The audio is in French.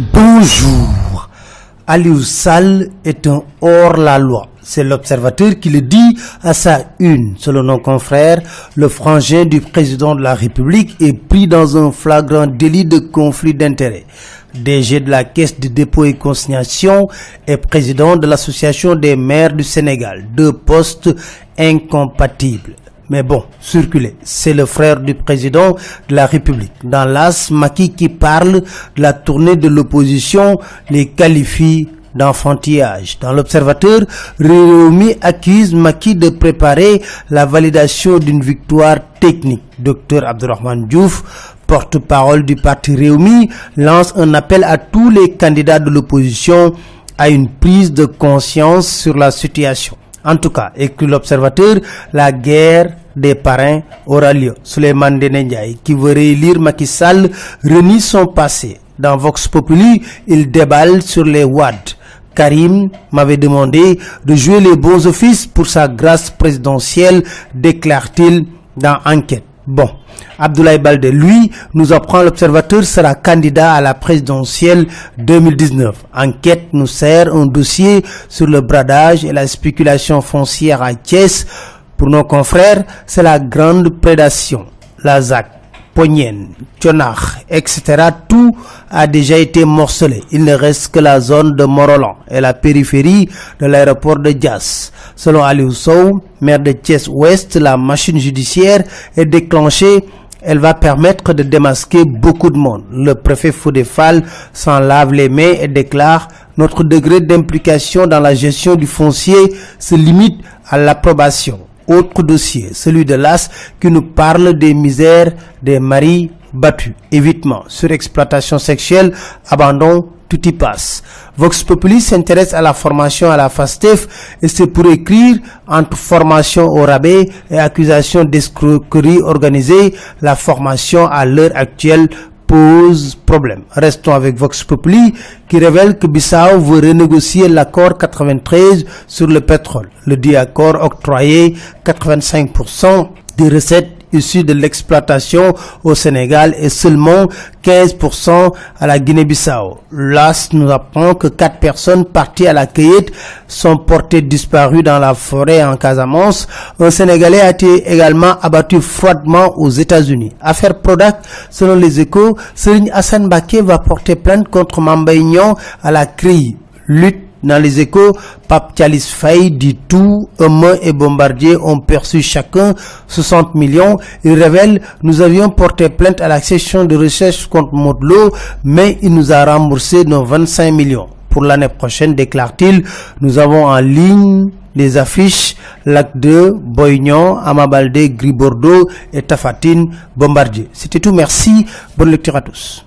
Bonjour. Aliou Sall est un hors-la-loi. C'est l'observateur qui le dit à sa une. Selon nos confrères, le frangin du président de la République est pris dans un flagrant délit de conflit d'intérêts. DG de la Caisse de dépôt et consignation et président de l'Association des maires du Sénégal. Deux postes incompatibles. Mais bon, circulez. C'est le frère du président de la République. Dans l'AS, Maki qui parle de la tournée de l'opposition les qualifie d'enfantillage. Dans l'observateur, Réumi accuse Maki de préparer la validation d'une victoire technique. Docteur Abdurrahman Diouf, porte-parole du parti Réumi, lance un appel à tous les candidats de l'opposition à une prise de conscience sur la situation. En tout cas, écrit l'observateur, la guerre des parrains aura lieu. Suleiman Ndiaye, qui veut réélire Macky Sall, renie son passé. Dans Vox Populi, il déballe sur les WAD. Karim m'avait demandé de jouer les bons offices pour sa grâce présidentielle, déclare-t-il dans Enquête. Bon, Abdoulaye Balde, lui, nous apprend l'observateur sera candidat à la présidentielle 2019. Enquête nous sert un dossier sur le bradage et la spéculation foncière à Thiès. Pour nos confrères, c'est la grande prédation. La ZAC, Poignène, Tionach, etc. Tout a déjà été morcelé. Il ne reste que la zone de Morolan et la périphérie de l'aéroport de Dias. Selon Sow, maire de Thiès-Ouest, la machine judiciaire est déclenchée elle va permettre de démasquer beaucoup de monde. Le préfet Foudefal s'en lave les mains et déclare notre degré d'implication dans la gestion du foncier se limite à l'approbation. Autre dossier, celui de l'AS qui nous parle des misères des maris battus, évitement, surexploitation sexuelle, abandon, tout y passe. Vox Populi s'intéresse à la formation à la FASTEF et c'est pour écrire entre formation au rabais et accusation d'escroquerie organisée, la formation à l'heure actuelle pose problème. Restons avec Vox Populi qui révèle que Bissau veut renégocier l'accord 93 sur le pétrole. Le dit accord octroyé 85% des recettes issues de l'exploitation au Sénégal et seulement 15% à la Guinée-Bissau. L'AS nous apprend que quatre personnes parties à la cueillette sont portées disparues dans la forêt en Casamance. Un Sénégalais a été également abattu froidement aux États-Unis. Affaire Prodac, selon les échos, Serigne Hassan Baké va porter plainte contre Mambaignon à la CRI. Lutte dans les échos, Pape Tchalis Faye dit tout, Homme et Bombardier ont perçu chacun 60 millions. Il révèle, nous avions porté plainte à la section de recherche contre Modelo, mais il nous a remboursé nos 25 millions. Pour l'année prochaine, déclare-t-il, nous avons en ligne les affiches Lac 2, Boignon, Amabalde, Gris Bordeaux et Tafatine Bombardier. C'était tout, merci, bonne lecture à tous.